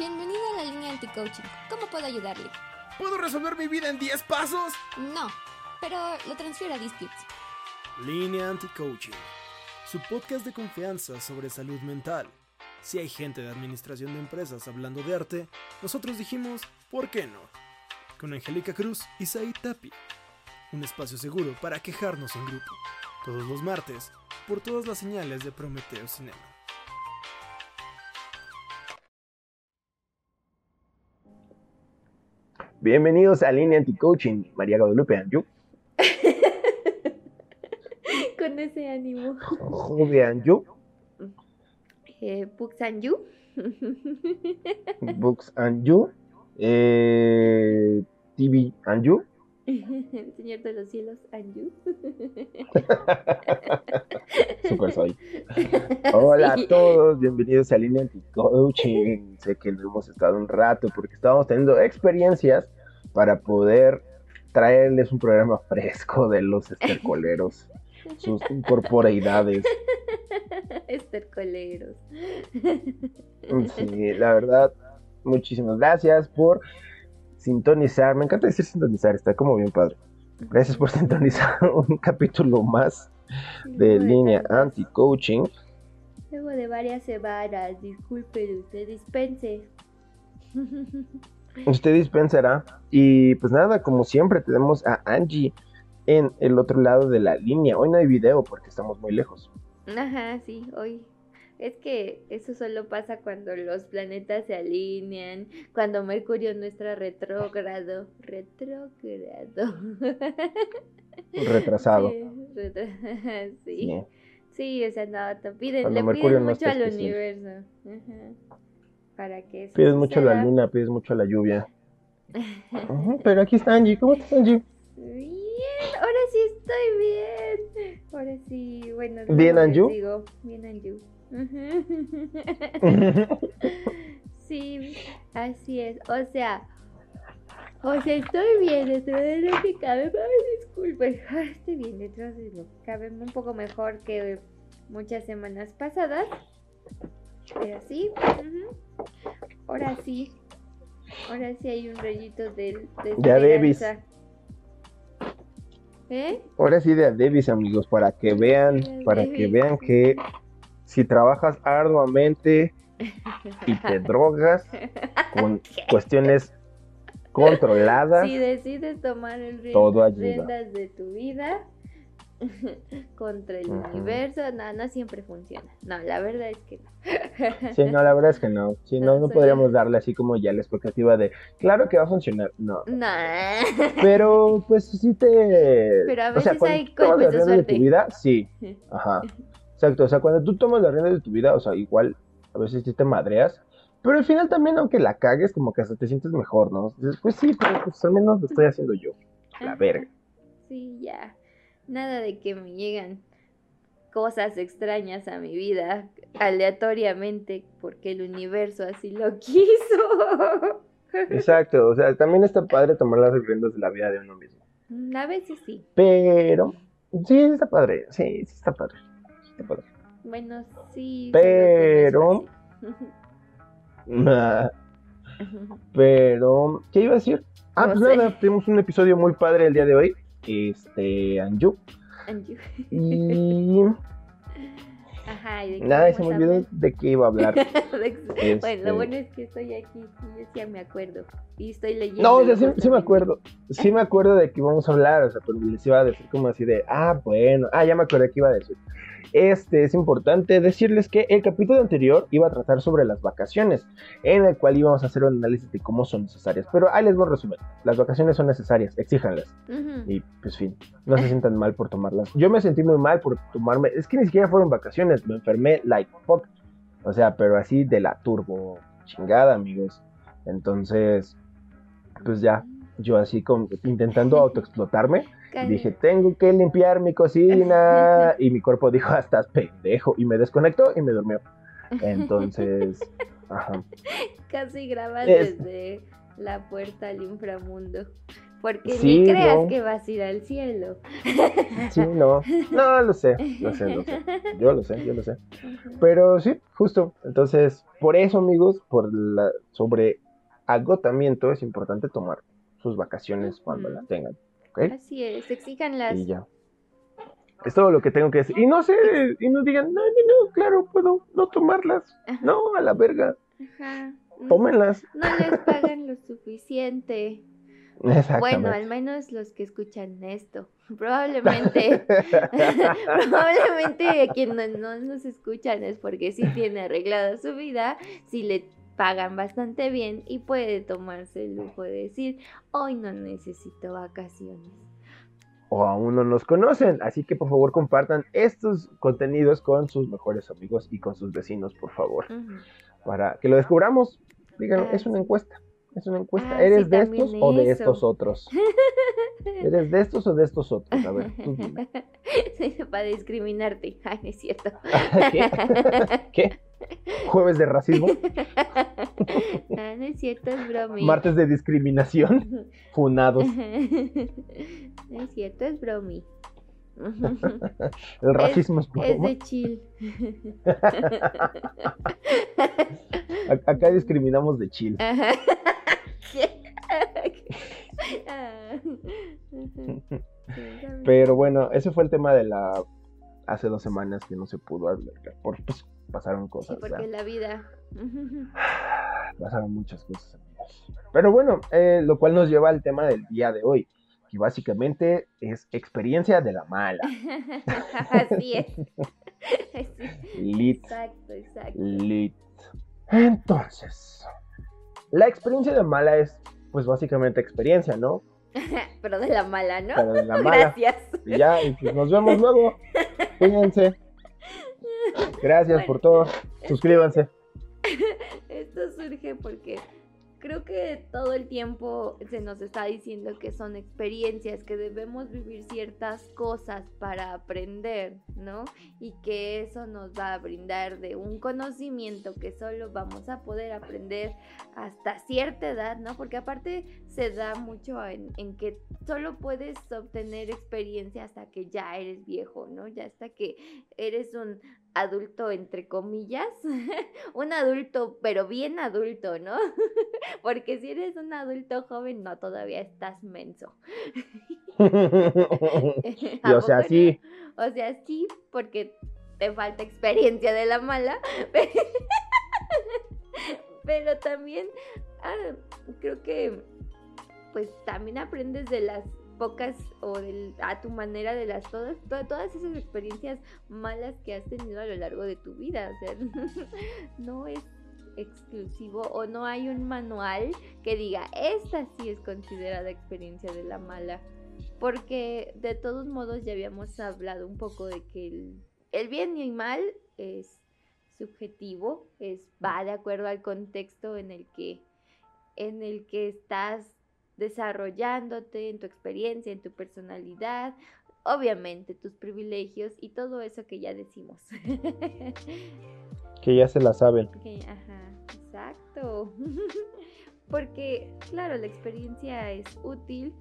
Bienvenido a la línea anti-coaching. ¿Cómo puedo ayudarle? ¿Puedo resolver mi vida en 10 pasos? No, pero lo transfiero a Disputes. Línea anti-coaching. Su podcast de confianza sobre salud mental. Si hay gente de administración de empresas hablando de arte, nosotros dijimos, ¿por qué no? Con Angélica Cruz y Said Tapi. Un espacio seguro para quejarnos en grupo. Todos los martes, por todas las señales de Prometeo Cinema. Bienvenidos a Línea Anti-Coaching, María Guadalupe Anju. Con ese ánimo. Jode Anju, Eh, Books and You. Books Anju, eh, TV Anju. El Señor de los Cielos and You. Super soy. Hola Sí. a todos, bienvenidos a Línea Anti-Coaching. Sé que no hemos estado un rato porque estábamos teniendo experiencias para poder traerles un programa fresco de los estercoleros, sus incorporeidades. Estercoleros. Sí, la verdad, muchísimas gracias por sintonizar. Me encanta decir sintonizar, está como bien padre. Gracias por sintonizar un capítulo más de línea anti-coaching. Luego de varias semanas, disculpe usted dispense. Usted dispensará. Y pues nada, como siempre, tenemos a Angie en el otro lado de la línea. Hoy no hay video porque estamos muy lejos. Ajá, sí, hoy. Es que eso solo pasa cuando los planetas se alinean, cuando Mercurio no está retrógrado. Retrógrado. Retrasado. Sí, retra- sí. Sí. Sí, o sea, no, te piden, Cuando le piden mucho al universo. Ajá. Para que eso Pides mucho a la luna, pides mucho a la lluvia. Pero aquí está Angie. ¿Cómo estás, Angie? Bien, ahora sí estoy bien. Ahora sí, bueno. ¿Bien, Anju? digo, Bien, Anju. Sí, así es. O sea, o sea, estoy bien dentro de lo que cabe. Ay, disculpe. Ay, Estoy bien dentro de lo que cabe. Un poco mejor que muchas semanas pasadas. Pero. Ahora sí. Ahora sí hay un rayito de, de Ya, Davis. ¿Eh? Ahora sí de a Davis, amigos, para que vean, para que vean que si trabajas arduamente y te drogas con cuestiones controladas, Si decides tomar el ri- Todo ayuda. riendas de tu vida contra el universo, no, no siempre funciona. No, la verdad es que no. sí, no, la verdad es que no, sí, no, No, podríamos darle así como ya la expectativa de, claro que va a funcionar, no, No. pero pues sí te, Pero a o sea, veces hay las de riendas de tu vida, sí, ajá, exacto, o sea, cuando tú tomas las riendas de tu vida, o sea, igual a veces sí te madreas, pero al final también, aunque la cagues, como que hasta te sientes mejor, ¿no? Pues sí, pero pues al menos lo estoy haciendo yo, la verga. Sí, ya. Nada de que me llegan cosas extrañas a mi vida aleatoriamente porque el universo así lo quiso. Exacto, o sea, también está padre tomar las riendas de la vida de uno mismo. A veces sí. Pero, sí, está padre, sí, sí está padre. sí está padre. Bueno, sí. Pero-. Pero, ¿qué iba a decir? Ah, No pues sé. nada, tenemos un episodio muy padre el día de hoy. Este, Anju. Anju. Y Ajá, ¿y de nada, se me olvidó de qué iba a hablar. De- Bueno, Este- lo bueno es que estoy aquí y yo ya me acuerdo. Y estoy leyendo. No, o sea, sí, sí me acuerdo. Sí me acuerdo de que íbamos a hablar, o sea, pero les iba a decir como así de, ah, bueno, ah, ya me acordé que iba a decir. Este, es importante decirles que el capítulo anterior iba a tratar sobre las vacaciones, en el cual íbamos a hacer un análisis de cómo son necesarias. Pero ahí les voy a resumir. Las vacaciones son necesarias, exíjanlas. Y pues fin, no se sientan mal por tomarlas. Yo me sentí muy mal por tomarme, es que ni siquiera fueron vacaciones, me enfermé like fuck. O sea, pero así de la turbo chingada, amigos. Entonces, pues ya, yo así como intentando autoexplotarme, dije, tengo que limpiar mi cocina. Y mi cuerpo dijo, "Ah, estás pendejo. Y me desconectó y me durmió. Entonces, ajá. Casi grabas Es- desde la puerta al inframundo. Porque Sí, ni creas no. que vas a ir al cielo. Sí, no. No, lo sé, lo sé, lo sé. Yo lo sé, yo lo sé. Pero sí, justo. Entonces, por eso, amigos, por la sobre agotamiento es importante tomar sus vacaciones cuando las tengan. ¿Ok? Así es, exíjanlas. Y ya. Es todo lo que tengo que decir. Y no sé, y no digan, no, no, no, claro, puedo no tomarlas. Ajá, No, a la verga. ajá. No- Tómenlas. No les pagan lo suficiente. Bueno, al menos los que escuchan esto. Probablemente, probablemente quien no, no nos escuchan es porque sí tiene arreglada su vida, sí le pagan bastante bien y puede tomarse el lujo de decir, hoy no necesito vacaciones. o aún no nos conocen. Así que por favor compartan estos contenidos con sus mejores amigos y con sus vecinos, por favor. Para que lo descubramos. Digan, Ah, es una sí. encuesta. Es una encuesta. Ah, ¿Eres sí, de estos o de estos otros? ¿Eres de estos o de estos otros? A ver, tú dime. Para discriminarte. Ay, no es cierto. ¿Qué? ¿Qué? ¿Jueves de racismo? Ah, no es cierto, es. ¿Martes de discriminación? Funados. No es cierto, es bromi. El racismo es, Es broma. de chill. Acá discriminamos de chill. Ajá. Ah. Pero bueno, ese fue el tema de la hace dos semanas que no se pudo hablar. Por, pues, pasaron Sí, cosas. porque ¿verdad? la vida. Pasaron muchas amigos. Pero bueno, eh, lo cual nos lleva al tema del día de hoy, que básicamente es experiencia de la mala. Así es. Sí, Lit, Exacto, exacto. lit. Entonces, la experiencia de mala es, pues básicamente experiencia, ¿no? Pero de la mala, ¿no? Pero de la mala. Gracias. Y ya, y pues nos vemos luego. Cuídense. Gracias por todo. Suscríbanse. Esto surge porque creo que todo el tiempo se nos está diciendo que son experiencias, que debemos vivir ciertas cosas para aprender, ¿no? Y que eso nos va a brindar de un conocimiento que solo vamos a poder aprender hasta cierta edad, ¿no? Porque aparte se da mucho en, que solo puedes obtener experiencia hasta que ya eres viejo, ¿no? Ya hasta que eres un adulto entre comillas, un adulto, pero bien adulto, ¿no? Porque si eres un adulto joven, no, todavía estás menso. y ¿A o sea, sí. O sea, sí, porque te falta experiencia de la mala. Pero también ah, creo que pues también aprendes de las pocas o del- a tu manera de las todas to- todas esas experiencias malas que has tenido a lo largo de tu vida, o sea, no es exclusivo o no hay un manual que diga esta sí es considerada experiencia de la mala porque de todos modos ya habíamos hablado un poco de que el, el bien y el mal es subjetivo, es va de acuerdo al contexto en el que en el que estás desarrollándote, en tu experiencia, en tu personalidad, obviamente tus privilegios y todo eso que ya decimos. Que ya se la saben. Ajá, exacto. Porque, claro, la experiencia es útil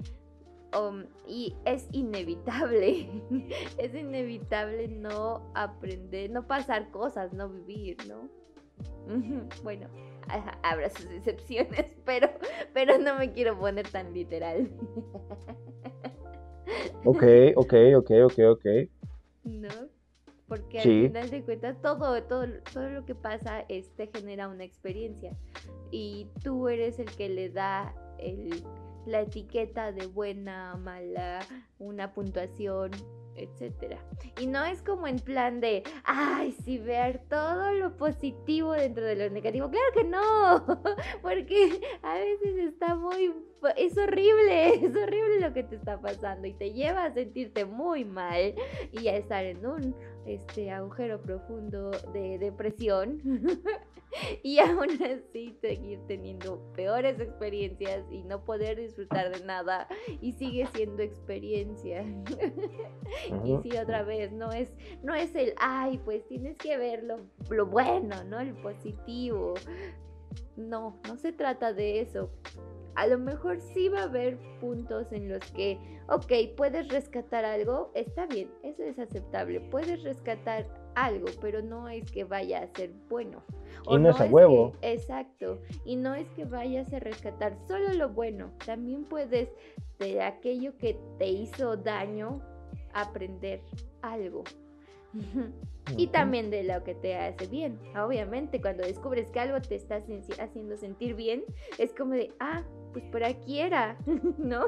um, y es inevitable. es inevitable no aprender, no pasar cosas, no vivir, ¿no? Bueno, habrá sus excepciones, pero, pero no me quiero poner tan literal. Ok, ok, ok, ok, ok. ¿no? Porque Sí. al final de cuentas todo, todo, todo lo que pasa es, te genera una experiencia y tú eres el que le da el, la etiqueta de buena, mala, una puntuación, etcétera. Y no es como en plan de, ay, sí, ver todo lo positivo dentro de lo negativo. Claro que no, porque a veces está muy, es horrible, es horrible lo que te está pasando y te lleva a sentirte muy mal y a estar en un este agujero profundo de depresión y aún así seguir teniendo peores experiencias y no poder disfrutar de nada y sigue siendo experiencia. Y Ujú. sí, otra vez, no es, no es el, ay, pues tienes que ver lo, lo bueno, ¿no? El positivo. No, no se trata de eso. A lo mejor sí va a haber puntos en los que, ok, puedes rescatar algo, está bien, eso es aceptable, puedes rescatar algo, pero no es que vaya a ser bueno. Y no es a huevo. que- exacto, y no es que vayas a rescatar solo lo bueno, también puedes de aquello que te hizo daño aprender algo. Y también de lo que te hace bien. Obviamente, cuando descubres que algo te está haciendo sentir bien, es como de, ah, pues por aquí era, ¿no?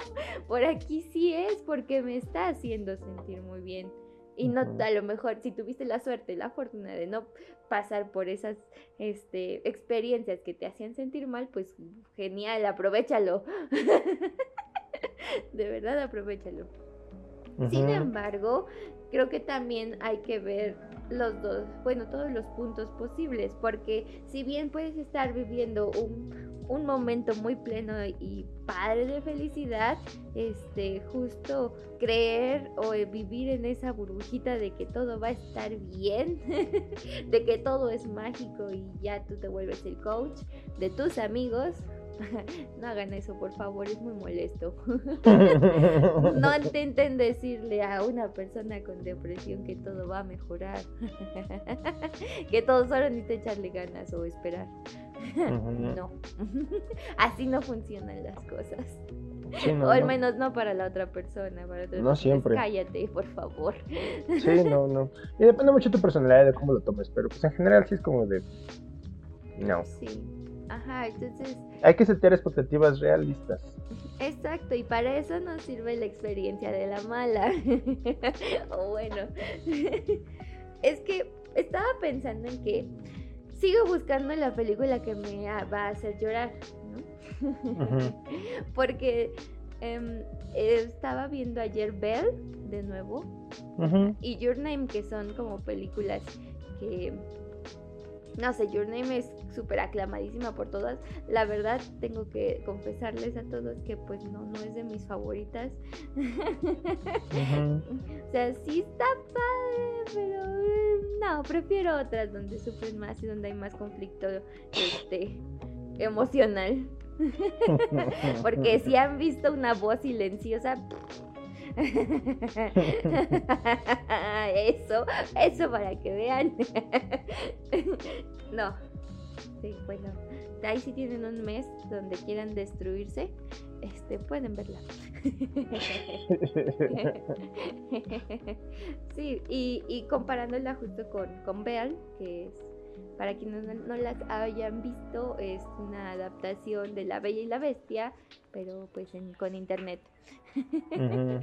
Por aquí sí es porque me está haciendo sentir muy bien. Y no, a lo mejor, si tuviste la suerte, la fortuna de no pasar por esas este, experiencias que te hacían sentir mal, pues genial, aprovechalo. de verdad, aprovechalo. Sin embargo, creo que también hay que ver los dos, bueno, todos los puntos posibles, porque si bien puedes estar viviendo un, un momento muy pleno y padre de felicidad, este, justo creer o eh, vivir en esa burbujita de que todo va a estar bien, de que todo es mágico y ya tú te vuelves el coach de tus amigos. No hagan eso, por favor, es muy molesto. No intenten decirle a una persona con depresión que todo va a mejorar. que todo solo necesita echarle ganas o esperar. No. Así no funcionan las cosas. Sí, no, o al no. menos no para la otra persona. Para otra No persona siempre. Cállate, por favor. Sí, no, no. Y depende mucho de tu personalidad de cómo lo tomes, pero pues en general sí es como de. No. Sí. Ajá, entonces, Hay que setear expectativas realistas. exacto, y para eso nos sirve la experiencia de la mala. o bueno, es que estaba pensando en que sigo buscando la película que me va a hacer llorar, ¿no? Porque em, eh, estaba viendo ayer Belle de nuevo y Your Name, que son como películas que, no sé, Your Name es súper aclamadísima por todas. La verdad, tengo que confesarles a todos que pues no, no es de mis favoritas. O sea, sí está padre, pero no, prefiero otras donde sufren más y donde hay más conflicto este, emocional. Porque si han visto una voz silenciosa... eso, eso para que vean. no. Sí, bueno. Ahí sí tienen un mes donde quieran destruirse. Este, pueden verla. sí, y, y comparándola justo con, con que es, para quienes no, no las hayan visto, es una adaptación de La Bella y la Bestia, pero pues en- con internet.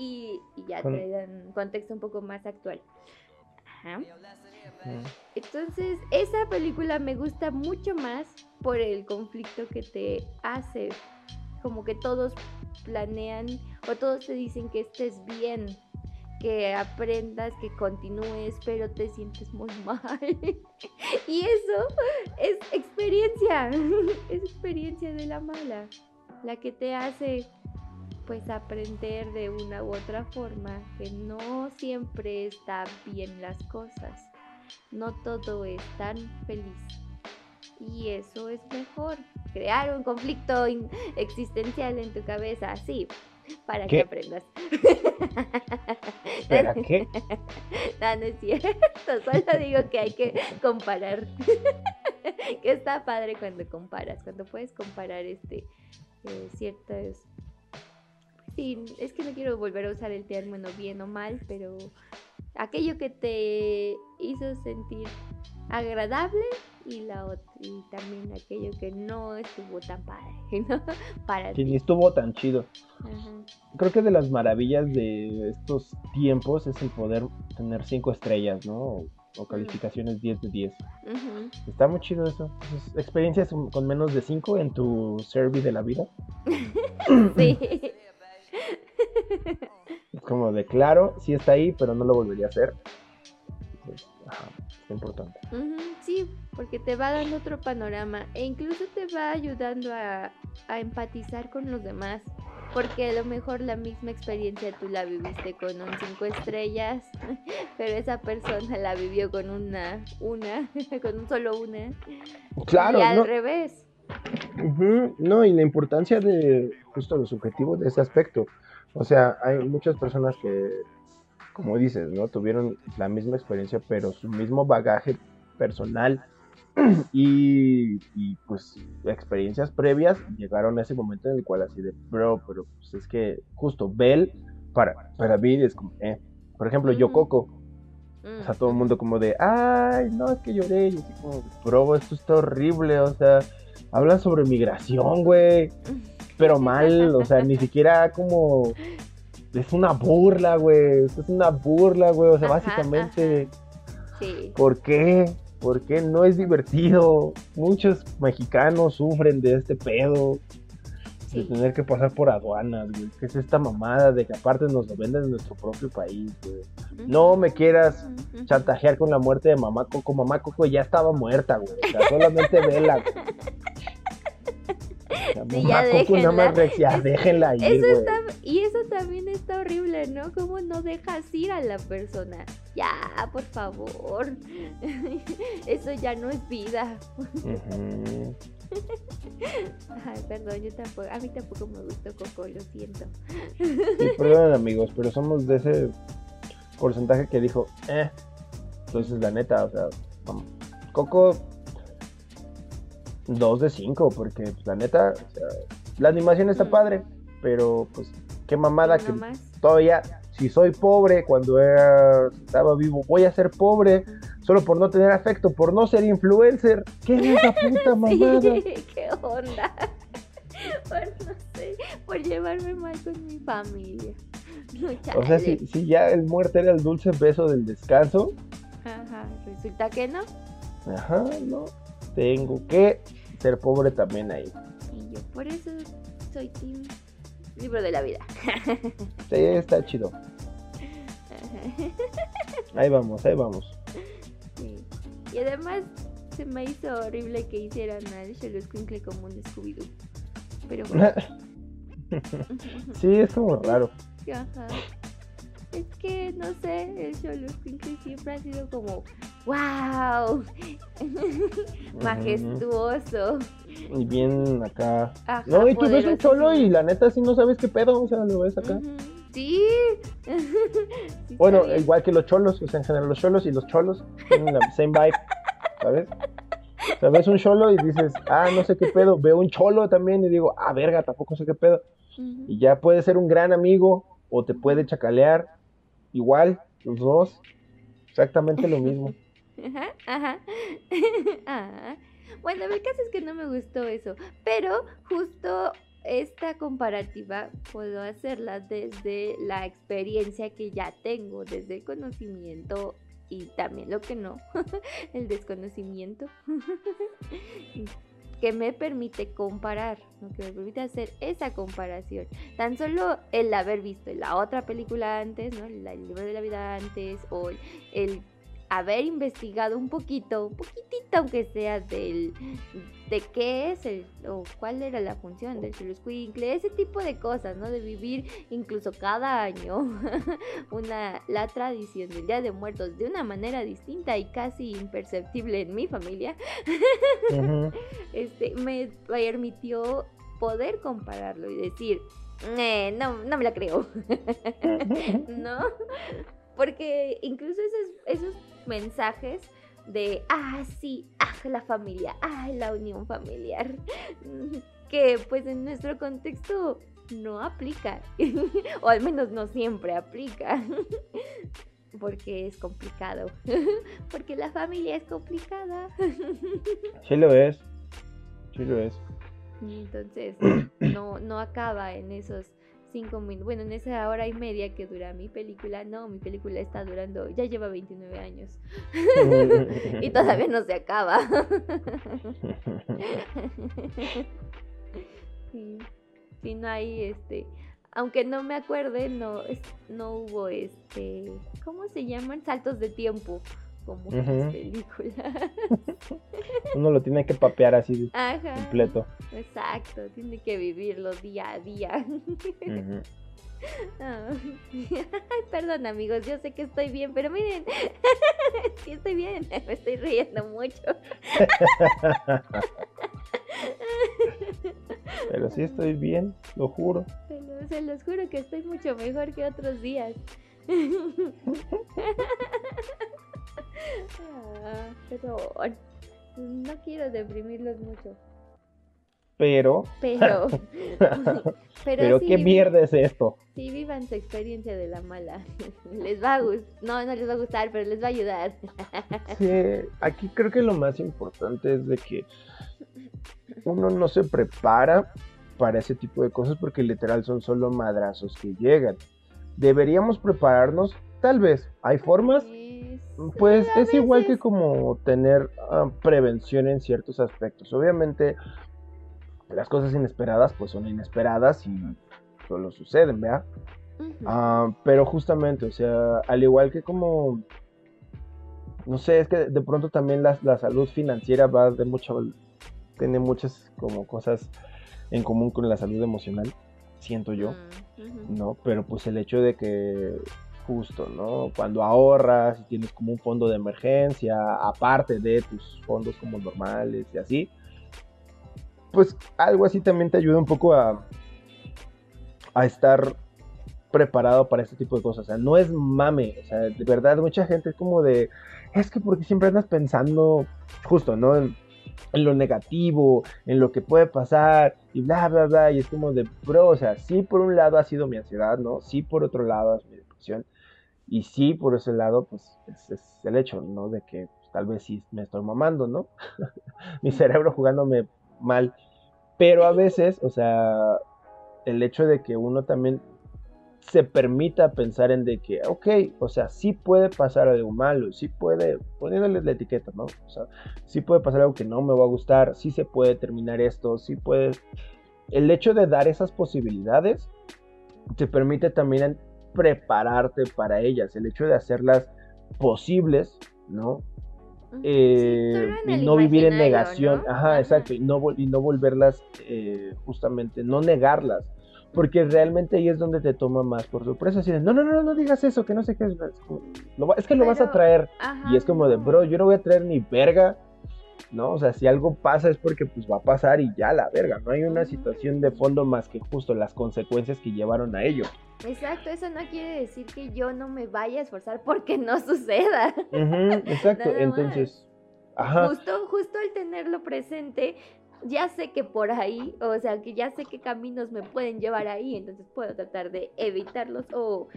Y, y ya te dan contexto un poco más actual. Ajá. Entonces, esa película me gusta mucho más por el conflicto que te hace. Como que todos planean o todos te dicen que estés bien, que aprendas, que continúes, pero te sientes muy mal. y eso es experiencia, es experiencia de la mala, la que te hace pues aprender de una u otra forma que no siempre está bien las cosas. No todo es tan feliz. Y eso es mejor. Crear un conflicto existencial en tu cabeza, sí, para ¿Qué? que aprendas. ¿Espera qué? No, no es cierto. Solo digo que hay que comparar. que está padre cuando comparas, cuando puedes comparar este eh, ciertos. Sí, es que no quiero volver a usar el término bien o mal, pero aquello que te hizo sentir agradable y la ot- y también aquello que no estuvo tan padre, ¿no? Para Que ni estuvo tan chido. Ajá. Creo que de las maravillas de estos tiempos es el poder tener cinco estrellas, ¿no? O, o calificaciones 10 de 10. Ujú. Está muy chido eso. Experiencias con menos de 5 en tu survey de la vida. Sí. Es como de claro, sí está ahí, pero no lo volvería a hacer. Pues, ajá, es importante. Sí, porque te va dando otro panorama e incluso te va ayudando a, a empatizar con los demás. Porque a lo mejor la misma experiencia tú la viviste con un cinco estrellas, pero esa persona la vivió con una, una, con un solo una. Claro, y al no, revés. No, y la importancia de justo los objetivos de ese aspecto. O sea, hay muchas personas que, como dices, ¿no? Tuvieron la misma experiencia, pero su mismo bagaje personal y, y, pues experiencias previas llegaron a ese momento en el cual así de, bro, pero pues es que justo Bell, para, para mí es como, eh. Por ejemplo, yo Ujú. Coco, Mm, o sea, todo el mundo como de, ay, no, es que lloré. Y así como, bro, esto está horrible. O sea, hablan sobre migración, güey. Pero mal, o sea, ni siquiera como. Es una burla, güey. Es una burla, güey. O sea, Ajá, básicamente, Sí. ¿por qué? ¿Por qué no es divertido? Muchos mexicanos sufren de este pedo. De tener que pasar por aduanas, güey. ¿Qué es esta mamada de que aparte nos lo venden en nuestro propio país, güey? No me quieras chantajear con la muerte de mamá Coco. Mamá Coco ya estaba muerta, güey. O sea, solamente vela, güey. Sí, ya nada más déjenla. déjenla ir, Eso está, y eso también está horrible, ¿no? ¿Cómo no dejas ir a la persona? Ya, por favor. Eso ya no es vida. Ay, perdón, yo tampoco, a mí tampoco me gustó Coco, lo siento. Y perdonen, amigos, pero somos de ese porcentaje que dijo, eh. Entonces, la neta, o sea, vamos. Coco, 2 de 5, porque pues, la neta, o sea, la animación está Mm. padre, pero pues, qué mamada Uno que más. todavía, si soy pobre cuando era- estaba vivo, voy a ser pobre solo por no tener afecto, por no ser influencer. ¿Qué es esa puta mamada? Sí, qué onda. Por no sé, por llevarme mal con mi familia. No, O sea, si, si ya el muerte era el dulce beso del descanso, Ajá, resulta que no. ajá, no, tengo que ser pobre también ahí. Y yo por eso soy team libro de la vida. Sí, está chido. Ahí vamos, ahí vamos. Sí. Y además se me hizo horrible que hicieran al Xoloscuincle como un Scooby-Doo. Pero bueno. Sí, es como raro. Ajá. Es que, no sé, el Xoloscuincle siempre ha sido como, wow, majestuoso. Y bien acá. Ajá, No, y tú ves un cholo y la neta sí no sabes qué pedo, o sea, lo ves acá. Sí. Sí Bueno, igual que los cholos, o sea, en general los cholos y los cholos tienen la same vibe, ¿sabes? O sea, ves un cholo y dices, ah, no sé qué pedo. Veo un cholo también y digo, ah, verga, tampoco sé qué pedo. Y ya puede ser un gran amigo o te puede chacalear. Igual, los dos. Exactamente lo mismo. Ajá, ajá. Ajá. Bueno, el caso es que no me gustó eso, pero justo esta comparativa puedo hacerla desde la experiencia que ya tengo, desde el conocimiento y también lo que no, el desconocimiento, que me permite comparar, que me permite hacer esa comparación. Tan solo el haber visto la otra película antes, ¿no? El libro de la vida antes, o el haber investigado un poquito, un poquitito aunque sea del de qué es el o cuál era la función del Xoloscuincle, ese tipo de cosas, ¿no? De vivir incluso cada año una la tradición del Día de Muertos de una manera distinta y casi imperceptible en mi familia, este me permitió poder compararlo y decir, "Eh, no, no me la creo. ¿no? Porque incluso esos, esos mensajes de, ah, sí, ah, la familia, ah, la unión familiar, que pues en nuestro contexto no aplica, o al menos no siempre aplica, porque es complicado, porque la familia es complicada. Sí lo es. Sí lo es. Entonces no, no acaba en esos cinco minutos, bueno, en esa hora y media que dura mi película, no, mi película está durando, ya lleva 29 años y todavía no se acaba. sí, sí, no hay este, aunque no me acuerde, no, no hubo este, ¿cómo se llaman? Saltos de tiempo Ujú. películas. Uno lo tiene que papear así Ajá. completo. Exacto, tiene que vivirlo día a día. Ay, perdón amigos, yo sé que estoy bien, pero miren, sí estoy bien, me estoy riendo mucho. Pero sí estoy bien, lo juro. Pero se los juro que estoy mucho mejor que otros días. Ah, pero no quiero deprimirlos mucho. Pero, Pero, pero, sí ¿qué mierda es esto? Sí, vivan su experiencia de la mala. Les va a gustar. No, no les va a gustar, pero les va a ayudar. Sí, aquí creo que lo más importante es de que uno no se prepara para ese tipo de cosas porque literal son solo madrazos que llegan. Deberíamos prepararnos, tal vez. Hay formas, pues es igual que como tener ah, prevención en ciertos aspectos. Obviamente las cosas inesperadas pues son inesperadas y solo suceden, ¿verdad? Ah, pero justamente, o sea, al igual que como, no sé, es que de pronto también la, la salud financiera va de mucho, tiene muchas como cosas en común con la salud emocional, siento yo, Mm. ¿no? Pero pues el hecho de que justo, ¿no? Cuando ahorras y tienes como un fondo de emergencia, aparte de tus fondos como normales y así, pues algo así también te ayuda un poco a, a estar preparado para este tipo de cosas. O sea, no es mame. O sea, de verdad, mucha gente es como de, es que porque siempre andas pensando justo, ¿no? En, lo negativo, en lo que puede pasar y bla, bla, bla. Y es como de, bro, o sea, sí por un lado ha sido mi ansiedad, ¿no? Sí por otro lado es mi depresión. Y sí por ese lado, pues es, es el hecho, ¿no? De que pues, tal vez sí me estoy mamando, ¿no? mi cerebro jugándome mal. Pero a veces, o sea, el hecho de que uno también se permita pensar en de que, ok, o sea, sí puede pasar algo malo, sí puede, poniéndole la etiqueta, ¿no? O sea, sí puede pasar algo que no me va a gustar, sí se puede terminar esto, sí puede... El hecho de dar esas posibilidades te permite también prepararte para ellas, el hecho de hacerlas posibles, ¿no? Eh, Sí, y no vivir en negación, ¿no? ajá, exacto, y no, y no volverlas, eh, justamente, no negarlas, porque realmente ahí es donde te toma más por sorpresa, así de, no, no, no, no digas eso, que no sé qué, es, es como, lo es que lo vas a traer, Ajá, y es como de, bro, yo no voy a traer ni verga, ¿no? O sea, si algo pasa es porque pues va a pasar y ya la verga, no hay una situación de fondo más que justo las consecuencias que llevaron a ello. Exacto, eso no quiere decir que yo no me vaya a esforzar porque no suceda. Ujú, exacto, entonces, ajá, Justo, justo al tenerlo presente, ya sé que por ahí, o sea, que ya sé qué caminos me pueden llevar ahí, entonces puedo tratar de evitarlos o,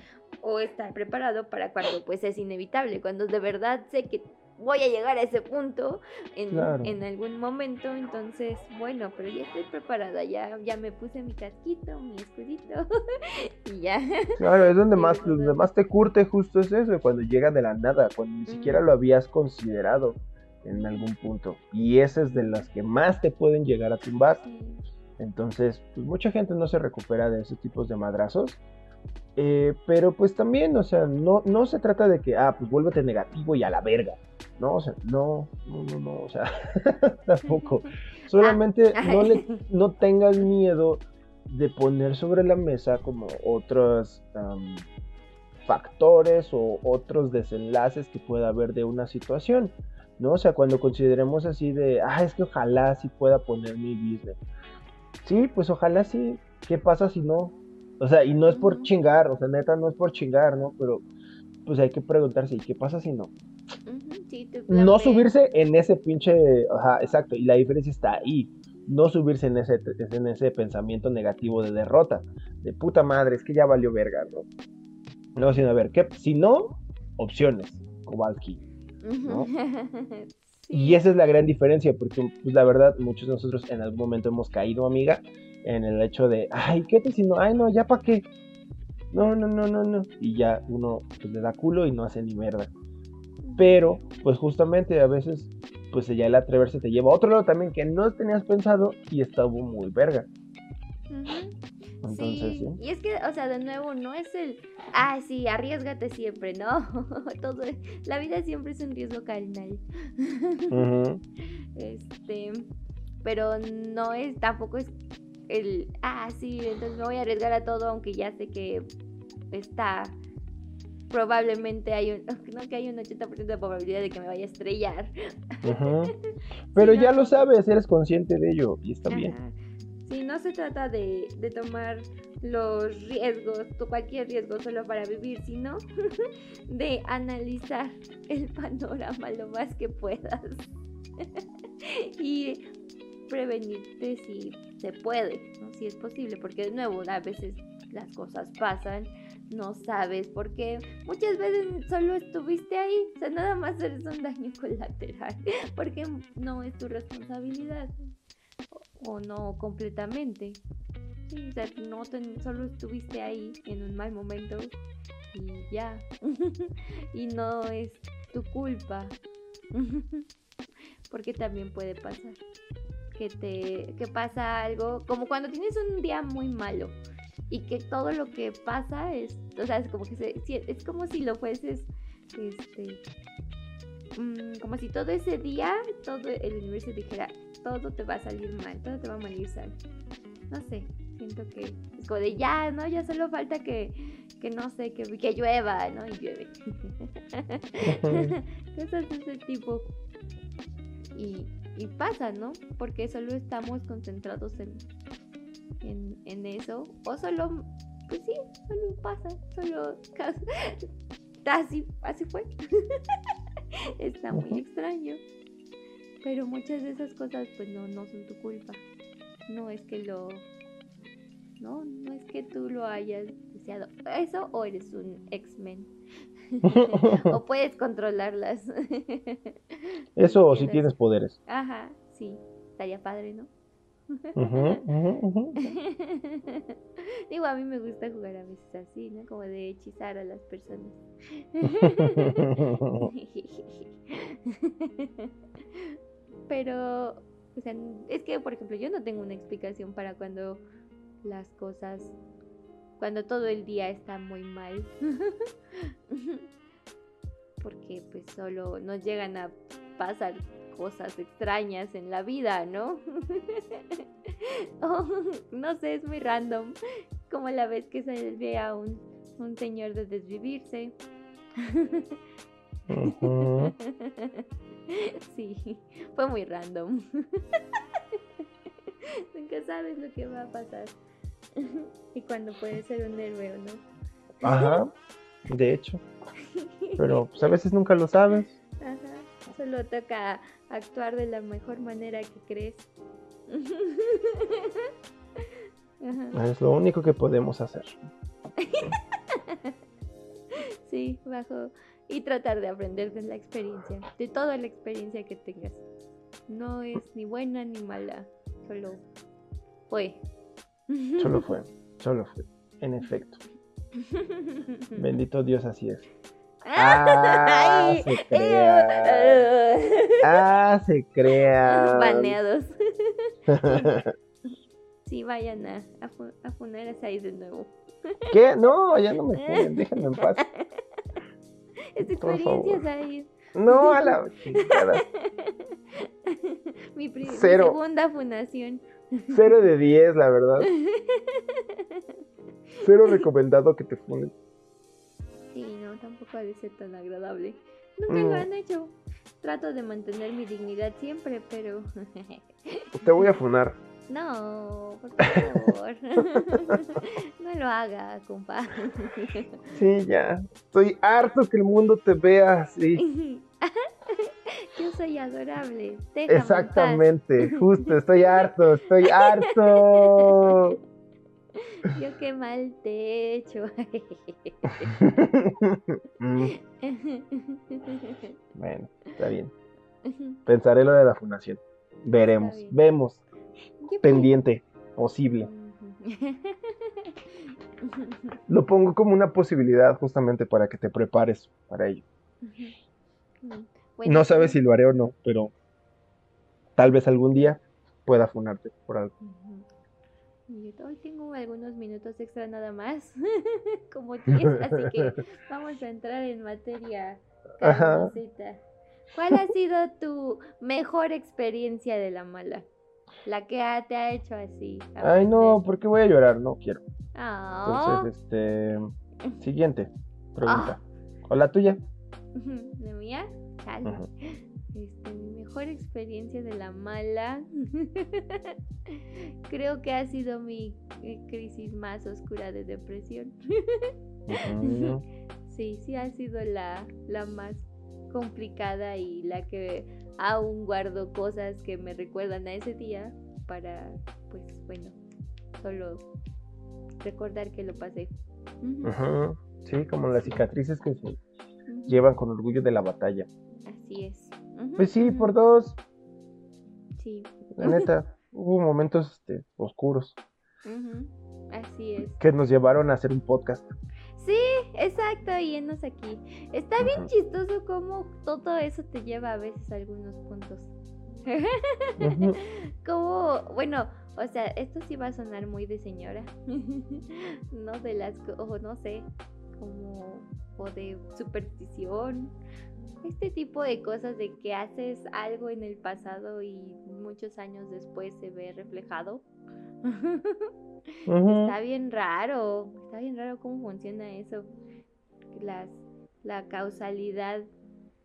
o estar preparado para cuando pues es inevitable, cuando de verdad sé que voy a llegar a ese punto en, Claro. en algún momento, entonces, bueno, pero ya estoy preparada, ya, ya me puse mi casquito, mi escudito y ya. Claro, es donde más, donde más te curte justo es eso, cuando llega de la nada, cuando ni siquiera lo habías considerado en algún punto. Y esa es de las que más te pueden llegar a tumbar. Sí. Entonces, pues mucha gente no se recupera de esos tipos de madrazos. Eh, pero pues también, o sea, no, no se trata de que, ah, pues vuélvete negativo y a la verga. No, o sea, no, no, no, no, o sea, tampoco. Solamente Ah, no, le, no tengas miedo de poner sobre la mesa como otros factores o otros desenlaces que pueda haber de una situación, ¿no? O sea, cuando consideremos así de, ah, es que ojalá sí pueda poner mi business. Sí, pues ojalá sí. ¿Qué pasa si no? O sea, y no es por chingar, o sea, neta no es por chingar, ¿no? Pero pues hay que preguntarse, ¿y qué pasa si no? Sí, No subirse en ese pinche, ajá, exacto, y la diferencia está ahí. No subirse en ese, en ese pensamiento negativo de derrota, de puta madre, es que ya valió verga, ¿no? No, sino a ver, ¿qué? Si no, opciones, Kowalski. ¿no? Sí. Y esa es la gran diferencia, porque pues, la verdad, muchos de nosotros en algún momento hemos caído, amiga, en el hecho de, ay, ¿qué te si no? Ay, no, ya para qué. No, no, no, no, no. Y ya uno pues, le da culo y no hace ni mierda. Pero, pues justamente a veces, pues ya el atreverse te lleva a otro lado también que no tenías pensado y estuvo muy verga. Entonces, sí, sí. y es que, o sea, de nuevo, no es el, ah, sí, arriesgate siempre, ¿no? Todo, la vida siempre es un riesgo carnal. Este, pero no es, tampoco es el, ah, sí, entonces me voy a arriesgar a todo, aunque ya sé que está, probablemente hay un, no que hay un 80% de probabilidad de que me vaya a estrellar. Pero ya lo sabes, eres consciente de ello y está bien. Sí, no se trata de, de tomar los riesgos, cualquier riesgo solo para vivir, sino de analizar el panorama lo más que puedas y prevenirte si se puede, si es posible, porque de nuevo a veces las cosas pasan, no sabes por qué, muchas veces solo estuviste ahí, o sea, nada más eres un daño colateral, porque no es tu responsabilidad o, no completamente. O sea, no solo estuviste ahí en un mal momento y ya. y no es tu culpa. Porque también puede pasar. Que te que pasa algo, como cuando tienes un día muy malo y que todo lo que pasa es, o sea, es como que se, es como si lo fueses este mm, como si todo ese día todo el universo dijera todo te va a salir mal, todo te va a salir mal. No sé, siento que es como de ya, ¿no? Ya solo falta que, que no sé, que, que llueva, ¿no? Y llueve. Cosas de ese tipo. Y, y pasa, ¿no? Porque solo estamos concentrados en, en, en eso. O solo, pues sí, solo pasa, solo así, así fue. Está muy extraño. Pero muchas de esas cosas pues no, no son tu culpa. No es que lo... No, no es que tú lo hayas deseado. Eso o eres un X-Men. o puedes controlarlas. Eso o si Tienes- poderes. Ajá, sí. Estaría padre, ¿no? Ujú, ujú, ujú. Digo, a mí me gusta jugar a veces así, ¿no? Como de hechizar a las personas. Pero, o sea, es que, por ejemplo, yo no tengo una explicación para cuando las cosas, cuando todo el día está muy mal. Porque pues solo nos llegan a pasar cosas extrañas en la vida, ¿no? O, no sé, es muy random. Como la vez que se ve a un, un señor de desvivirse. Sí, fue muy random. Nunca sabes lo que va a pasar. Y cuando puede ser un héroe o no. Ajá, de hecho. Pero pues, a veces nunca lo sabes. Ajá, solo toca actuar de la mejor manera que crees. Ajá, Es lo único que podemos hacer. sí, bajo. Y tratar de aprender de la experiencia, de toda la experiencia que tengas. No es ni buena ni mala, solo fue. Solo fue, solo fue. En efecto. Bendito Dios, así es. Ah, Ay, se crea. eh, Ah, se crea. Baneados. Sí, vayan a, a, a funar a Sai de nuevo. ¿Qué? No, ya no me funen, déjenme en paz. Es experiencia, favor. Sai. No, a la chingada. Mi, mi Cero. segunda funación. Cero de 10, la verdad. Cero recomendado que te funen. Sí, no, tampoco ha de ser tan agradable. Nunca Mm. lo han hecho. Trato de mantener mi dignidad siempre, pero... Te voy a funar. no, por favor. no lo haga, compa. Sí, ya. Estoy harto que el mundo te vea así. Yo soy adorable. déjame paz. Exactamente, justo, estoy harto, estoy harto. Yo qué mal te he hecho. Bueno, está bien. Pensaré lo de la fundación. Veremos, vemos. Pendiente, posible. Lo pongo como una posibilidad justamente para que te prepares para ello. No sabes si lo haré o no, pero tal vez algún día pueda funarte por algo. Y hoy tengo algunos minutos extra nada más, como 10, así que vamos a entrar en materia. ¿Cuál ha sido tu mejor experiencia de la mala? La que ha- te ha hecho así. Ay, no, aprender. ¿por qué voy a llorar? No quiero. Ah. Entonces, este. Siguiente pregunta. ¿O la tuya? ¿La mía? Este, mi mejor experiencia de la mala, creo que ha sido mi crisis más oscura de depresión. Sí, sí ha sido la, la más complicada y la que aún guardo cosas que me recuerdan a ese día para, pues bueno, solo recordar que lo pasé. Sí, como las cicatrices que se llevan con orgullo de la batalla. Así es. Pues sí, por dos, Sí. la neta, hubo momentos este, oscuros Así es. que nos llevaron a hacer un podcast. Sí, exacto, y enos aquí. Está bien chistoso cómo todo eso te lleva a veces a algunos puntos. Como, bueno, o sea, esto sí va a sonar muy de señora. no de las, o no sé, como, o de superstición. Este tipo de cosas de que haces algo en el pasado y muchos años después se ve reflejado. Está bien raro, está bien raro cómo funciona eso. Las, la causalidad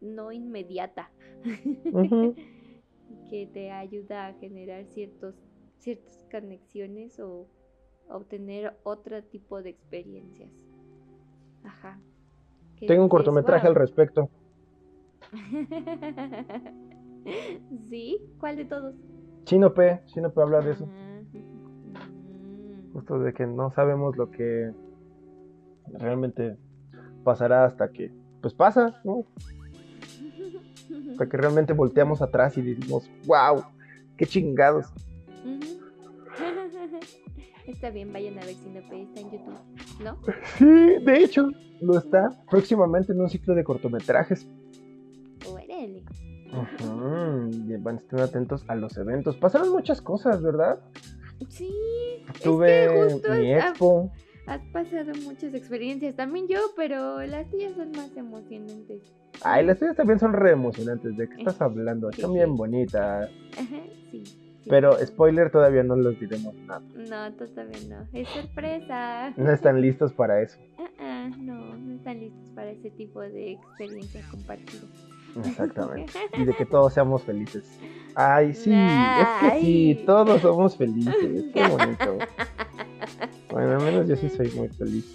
no inmediata que te ayuda a generar ciertos, ciertas conexiones o obtener otro tipo de experiencias. Ajá. Tengo un cortometraje al respecto. ¿Sí? ¿Cuál de todos? Chino P, Chino P habla de eso. Ah, mm. Justo de que no sabemos lo que realmente pasará hasta que, pues pasa, ¿no? Hasta que realmente volteamos atrás y decimos, wow, qué chingados. Está bien, vayan a ver Sinope, está en YouTube, ¿no? Sí, de hecho, lo está próximamente en un ciclo de cortometrajes. Órale. Y van a estar atentos a los eventos. Pasaron muchas cosas, ¿verdad? Sí, Tuve es que justo mi expo. has pasado muchas experiencias, también yo, pero las tuyas son más emocionantes. Ay, las tuyas también son re emocionantes. ¿De qué estás hablando? Están bien bonitas. Ajá, sí. Pero, spoiler, todavía no los diremos nada. No, todavía no, es sorpresa. No están listos para eso. Ah, no, no están listos para ese tipo de experiencias compartidas. Exactamente. Y de que todos seamos felices. Ay, sí, es que Ay. sí, todos somos felices. Qué bonito. Bueno, al menos yo sí soy muy feliz.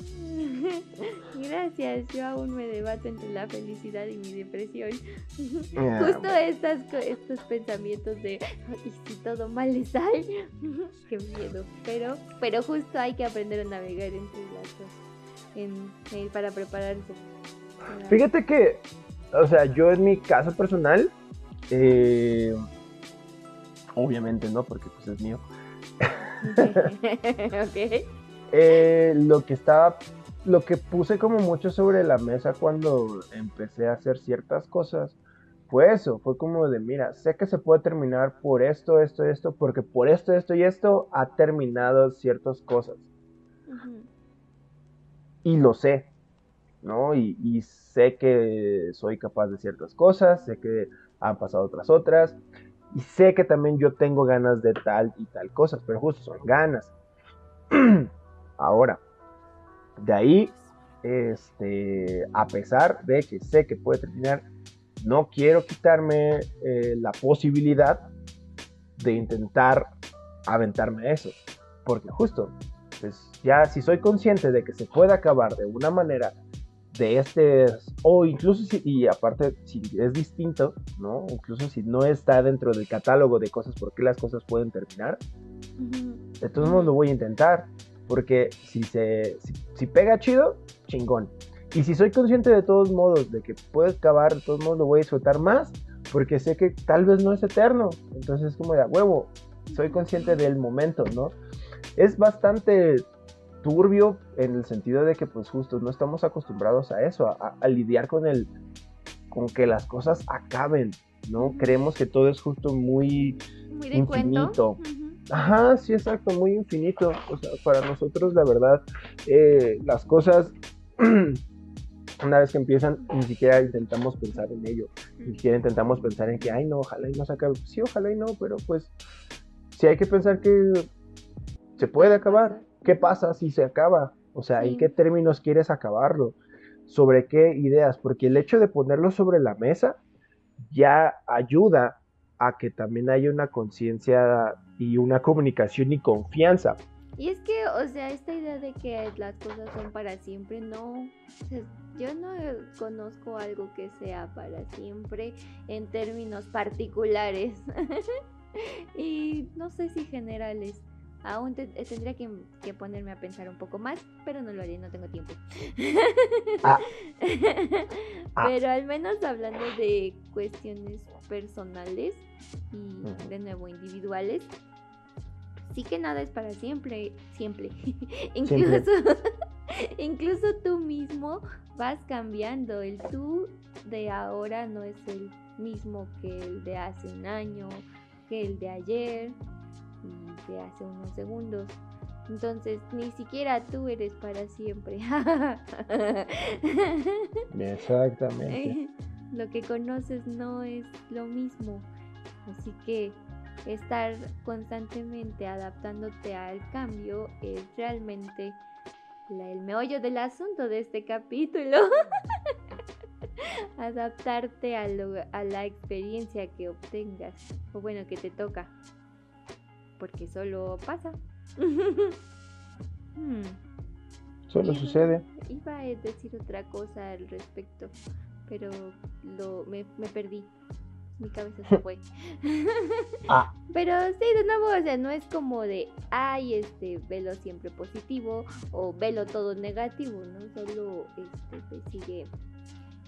Gracias, yo aún me debato entre la felicidad y mi depresión. Ah, Justo bueno. estas, estos pensamientos de ¿y si todo mal le sale? Qué miedo. Pero, pero justo hay que aprender a navegar entre las dos en- eh, para prepararse. para- Fíjate que, o sea, yo en mi caso personal, eh, obviamente no, porque pues es mío. ok. Eh, lo que estaba, lo que puse como mucho sobre la mesa cuando empecé a hacer ciertas cosas, fue eso, fue como de, mira, sé que se puede terminar por esto, esto, esto, porque por esto, esto y esto ha terminado ciertas cosas. Y lo sé, ¿no? Y, y sé que soy capaz de ciertas cosas, sé que han pasado otras otras, y sé que también yo tengo ganas de tal y tal cosas, pero justo son ganas. Ahora, de ahí, este, a pesar de que sé que puede terminar, no quiero quitarme eh, la posibilidad de intentar aventarme a eso, porque justo, pues ya si soy consciente de que se puede acabar de una manera de este, o incluso si, y aparte si es distinto, ¿no? Incluso si no está dentro del catálogo de cosas por qué las cosas pueden terminar, de todos modos lo voy a intentar, porque si se si, si pega chido, chingón. Y si soy consciente de todos modos de que puede acabar, de todos modos lo voy a disfrutar más, porque sé que tal vez no es eterno. Entonces es como de a huevo, soy consciente del momento, ¿no? Es bastante turbio en el sentido de que pues justo no estamos acostumbrados a eso, a, a lidiar con el con que las cosas acaben, ¿no? Creemos que todo es justo muy Muy de Infinito. cuento. Ajá, sí, exacto, muy infinito. O sea, para nosotros, la verdad, eh, las cosas, una vez que empiezan, ni siquiera intentamos pensar en ello. Ni siquiera intentamos pensar en que, ay, no, ojalá y no se acabe. Sí, ojalá y no, pero pues, sí hay que pensar que se puede acabar. ¿Qué pasa si se acaba? O sea, ¿en qué términos quieres acabarlo? ¿Sobre qué ideas? Porque el hecho de ponerlo sobre la mesa ya ayuda a que también haya una conciencia y una comunicación y confianza. Y es que, o sea, esta idea de que las cosas son para siempre, no. yo no conozco algo que sea para siempre en términos particulares. y no sé si generales. Aún eh, tendría que, ponerme a pensar un poco más, pero no lo haré, no tengo tiempo. Ah. Ah. Pero al menos hablando de cuestiones personales y de nuevo individuales, sí que nada es para siempre, siempre. incluso, incluso tú mismo vas cambiando. El tú de ahora no es el mismo que el de hace un año, que el de ayer y de hace unos segundos. Entonces, ni siquiera tú eres para siempre. Exactamente. Lo que conoces no es lo mismo. Así que estar constantemente adaptándote al cambio es realmente el meollo del asunto de este capítulo. Adaptarte a, a la experiencia que obtengas, o bueno, que te toca, porque solo pasa. Hmm. Solo sucede. Iba a decir otra cosa al respecto, pero lo, me, me perdí mi cabeza se fue. ah. Pero sí, de nuevo, o sea, no es como de, ay, este, velo siempre positivo o velo todo negativo, ¿no? Solo este, se sigue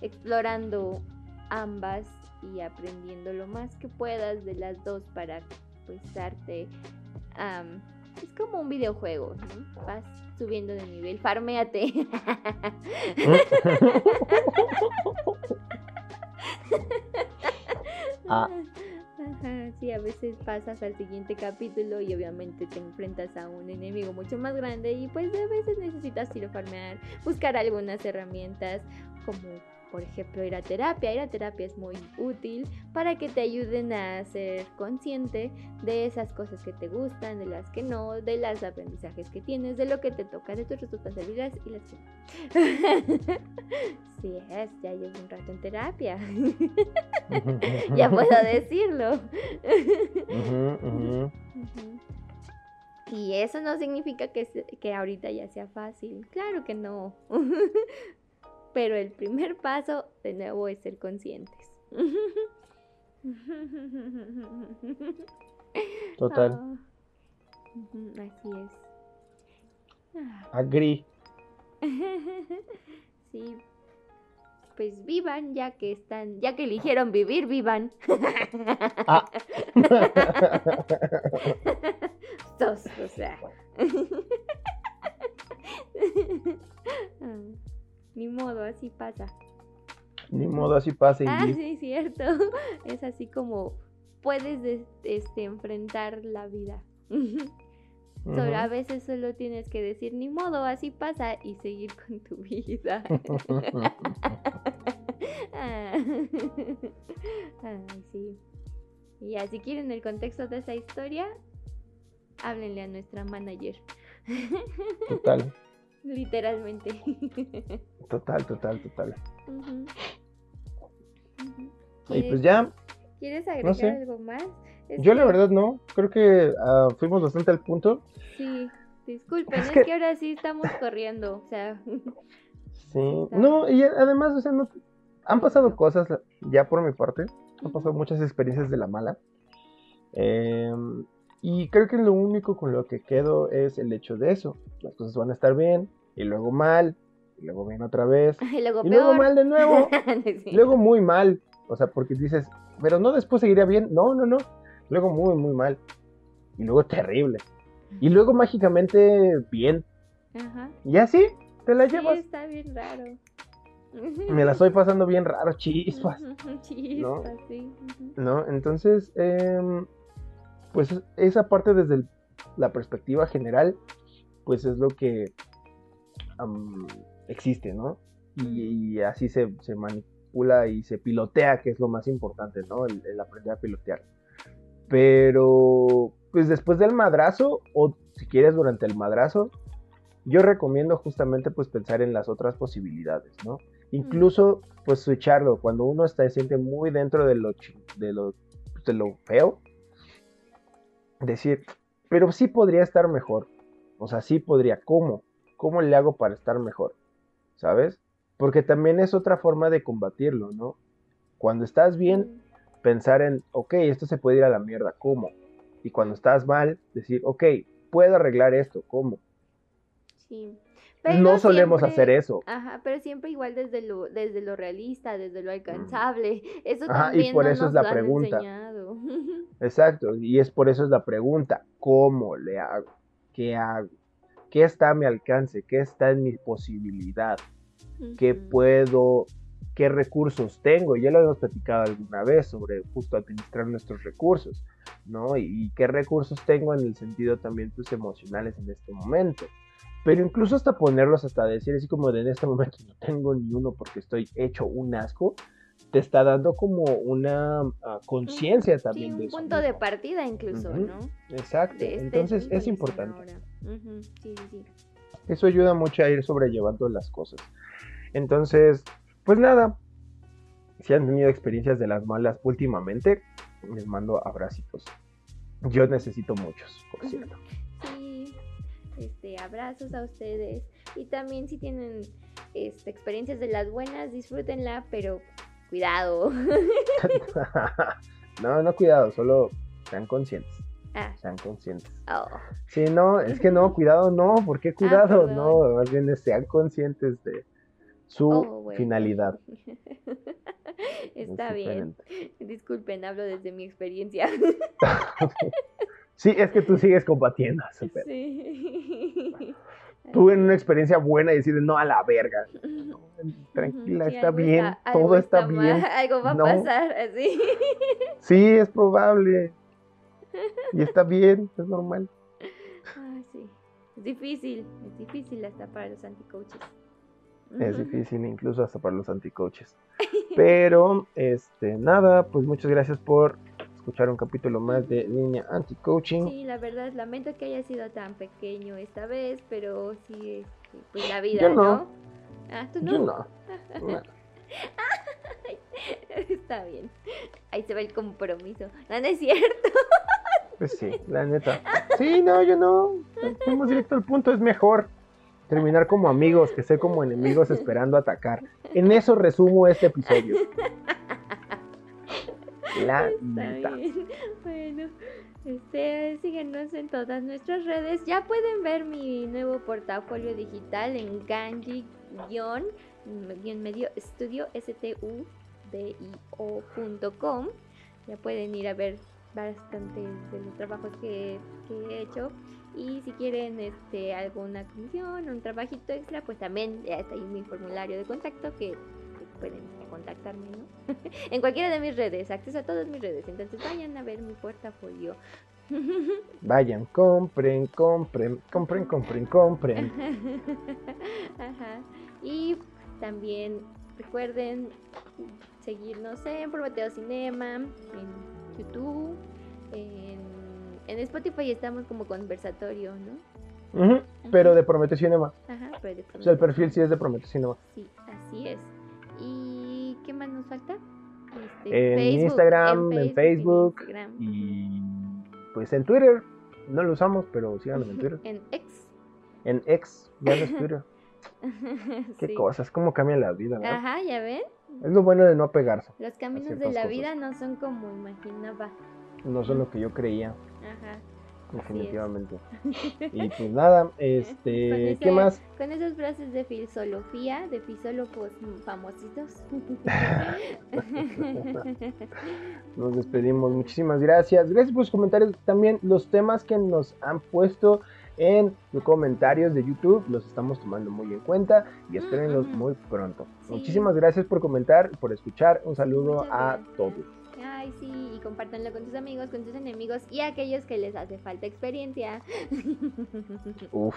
explorando ambas y aprendiendo lo más que puedas de las dos para pues darte... es como un videojuego, ¿no? Vas subiendo de nivel, farmeate. Ah. sí, a veces pasas al siguiente capítulo y obviamente te enfrentas a un enemigo mucho más grande y pues a veces necesitas ir a farmear, buscar algunas herramientas como por ejemplo, ir a terapia. Ir a terapia es muy útil para que te ayuden a ser consciente de esas cosas que te gustan, de las que no, de los aprendizajes que tienes, de lo que te toca, de tus responsabilidades y las que no. sí es, ya llevo un rato en terapia. ya puedo decirlo. Y eso no significa que, que ahorita ya sea fácil. Claro que no. Pero el primer paso, de nuevo, es ser conscientes. Total. Ah, así es. Agri. sí. Pues vivan ya que están, ya que eligieron vivir, vivan. Ah. o sea. Ah. Ni modo, así pasa. Ni modo, así pasa. Ah, sí, cierto. Es así como puedes este, enfrentar la vida. a veces solo tienes que decir, ni modo, así pasa y seguir con tu vida. Ay, sí. Y así quieren el contexto de esa historia, háblenle a nuestra manager. Total. Literalmente. Total, total, total. Y pues ya. ¿Quieres agregar algo más? Yo la verdad no, creo que ah, fuimos bastante al punto. Sí, disculpen, es, que... ahora sí estamos corriendo, o sea. Sí, no, y además, o sea, no, han pasado cosas ya por mi parte, han pasado muchas experiencias de la mala. Eh, y creo que lo único con lo que quedo es el hecho de eso. Las cosas van a estar bien, y luego mal, y luego bien otra vez, y luego, mal de nuevo, y luego muy mal. O sea, porque dices, pero no después seguiría bien. No, no, no. Luego muy, muy mal. Y luego terrible. Y luego mágicamente bien. Ajá. Y así, te la llevas. Sí, está bien raro. Me la estoy pasando bien raro, chispas. Chispas, ¿no? sí. ¿No? Entonces, eh, pues esa parte desde la perspectiva general, pues es lo que existe, ¿no? Y, así se, manipula y se pilotea, que es lo más importante, ¿no? El, aprender a pilotear. Pero, pues después del madrazo, o si quieres durante el madrazo, yo recomiendo justamente pues pensar en las otras posibilidades, ¿no? Incluso, pues, switcharlo. Cuando uno está, se siente muy dentro de lo, de lo, de lo feo, decir, pero sí podría estar mejor. O sea, sí podría. ¿Cómo? ¿Cómo le hago para estar mejor? ¿Sabes? Porque también es otra forma de combatirlo, ¿no? Cuando estás bien, pensar en, ok, esto se puede ir a la mierda, ¿cómo? Y cuando estás mal, decir, ok, puedo arreglar esto, ¿cómo? Sí. No solemos siempre- hacer eso. Ajá, pero siempre igual desde lo, desde lo realista, desde lo alcanzable. Eso Ajá, y también por no eso es nos la lo han pregunta. enseñado. Exacto, y es por eso es la pregunta, ¿cómo le hago? ¿Qué hago? ¿Qué está a mi alcance? ¿Qué está en mi posibilidad? ¿Qué puedo, qué recursos tengo? Ya lo hemos platicado alguna vez sobre justo administrar nuestros recursos, ¿no? Y, y qué recursos tengo en el sentido también pues emocionales en este momento. Pero incluso hasta ponerlos hasta decir así como de en este momento no tengo ni uno porque estoy hecho un asco, te está dando como una ah, conciencia Sí, también de un eso punto de partida incluso. ¿no? Exacto, De este entonces es de importante. Sí, sí, sí. Eso ayuda mucho a ir sobrellevando las cosas. Entonces, pues nada, si han tenido experiencias de las malas últimamente, les mando abracitos. Yo necesito muchos, por cierto. Sí, este, abrazos a ustedes. Y también si tienen este, experiencias de las buenas, disfrútenla, pero cuidado. no, no, cuidado, solo sean conscientes, ah, sean conscientes. oh. Sí, no, es que no, cuidado no, ¿por qué cuidado? Ah, no, más bien sean conscientes de su Oh, bueno. finalidad. Está Es bien. Disculpen, hablo desde mi experiencia. Sí, es que tú sigues combatiendo pedo. sí. Tú en una experiencia buena y decir, no, a la verga. Tranquila, Sí, está bien, todo está, bien. algo va a No. pasar, así. Sí, es probable. Y está bien, es normal. Ay, sí. Es difícil, es difícil hasta para los anticoaches. Es difícil, incluso hasta para los anticoaches. Pero, este, nada, pues muchas gracias por escuchar un capítulo más de Línea Anti-Coaching. Sí, la verdad, lamento que haya sido tan pequeño esta vez, pero sí, este, pues la vida, Yo no. ¿no? Ah, tú no. Yo no. no. Está bien. Ahí se ve el compromiso. No, no es cierto. Pues sí, la neta. Sí, no, yo no. Fuimos directo al punto, es mejor terminar como amigos que ser como enemigos esperando atacar. En eso resumo este episodio. La. Bueno, este, síguenos en todas nuestras redes. Ya pueden ver mi nuevo portafolio digital en Ganji medio estudio studio.com. Ya pueden ir a ver bastantes de los trabajos que, que he hecho. Y si quieren este alguna comisión, un trabajito extra, pues también ya está ahí mi formulario de contacto que pueden contactarme, ¿no? en cualquiera de mis redes, acceso a todas mis redes. Entonces vayan a ver mi portafolio. Vayan, compren, compren, compren, compren, compren. Ajá. Y también recuerden seguirnos en Prometeo Cinema, en YouTube, en, en Spotify estamos como conversatorio, ¿no? Pero de Prometeo Cinema. Ajá, pero de O sea, el perfil sí es de Prometeo Cinema. Sí, así es. ¿Y qué más nos falta? Este, En Instagram, en Facebook Instagram, Y pues en Twitter. No lo usamos, pero síganos en Twitter. En X. En X, ya no es Twitter. Qué Sí. cosas, cómo cambia la vida, ¿no? Ajá, ya ven. Es lo bueno de no pegarse. Los caminos de la cosas. vida no son como imaginaba. No son lo que yo creía, Ajá. Definitivamente. Y pues nada, este, ¿qué más? Con esas frases de filosofía, de filólogos famositos. Nos despedimos. Muchísimas gracias. Gracias por sus comentarios. También los temas que nos han puesto en los comentarios de YouTube los estamos tomando muy en cuenta y espérenlos muy pronto. Sí. Muchísimas gracias por comentar, por escuchar. Un saludo a todos. Ay, sí, y compártanlo con tus amigos, con tus enemigos y a aquellos que les hace falta experiencia. Uf.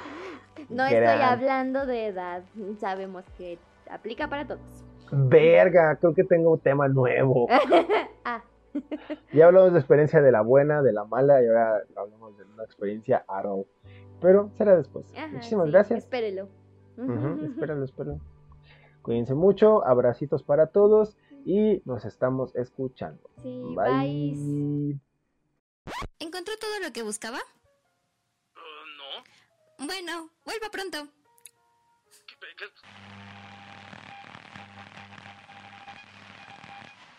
No estoy gran. hablando de edad, sabemos que aplica para todos. Verga, creo que tengo un tema nuevo. ah, Ya hablamos de experiencia de la buena, de la mala y ahora hablamos de una experiencia aro. Pero será después. ajá, Muchísimas sí, gracias. Espérelo. Espéralo, espéralo. Cuídense mucho, abracitos para todos y nos estamos escuchando. Sí, Bye. bye. ¿Encontró todo lo que buscaba? Uh, no. Bueno, vuelva pronto. ¿Qué- qué-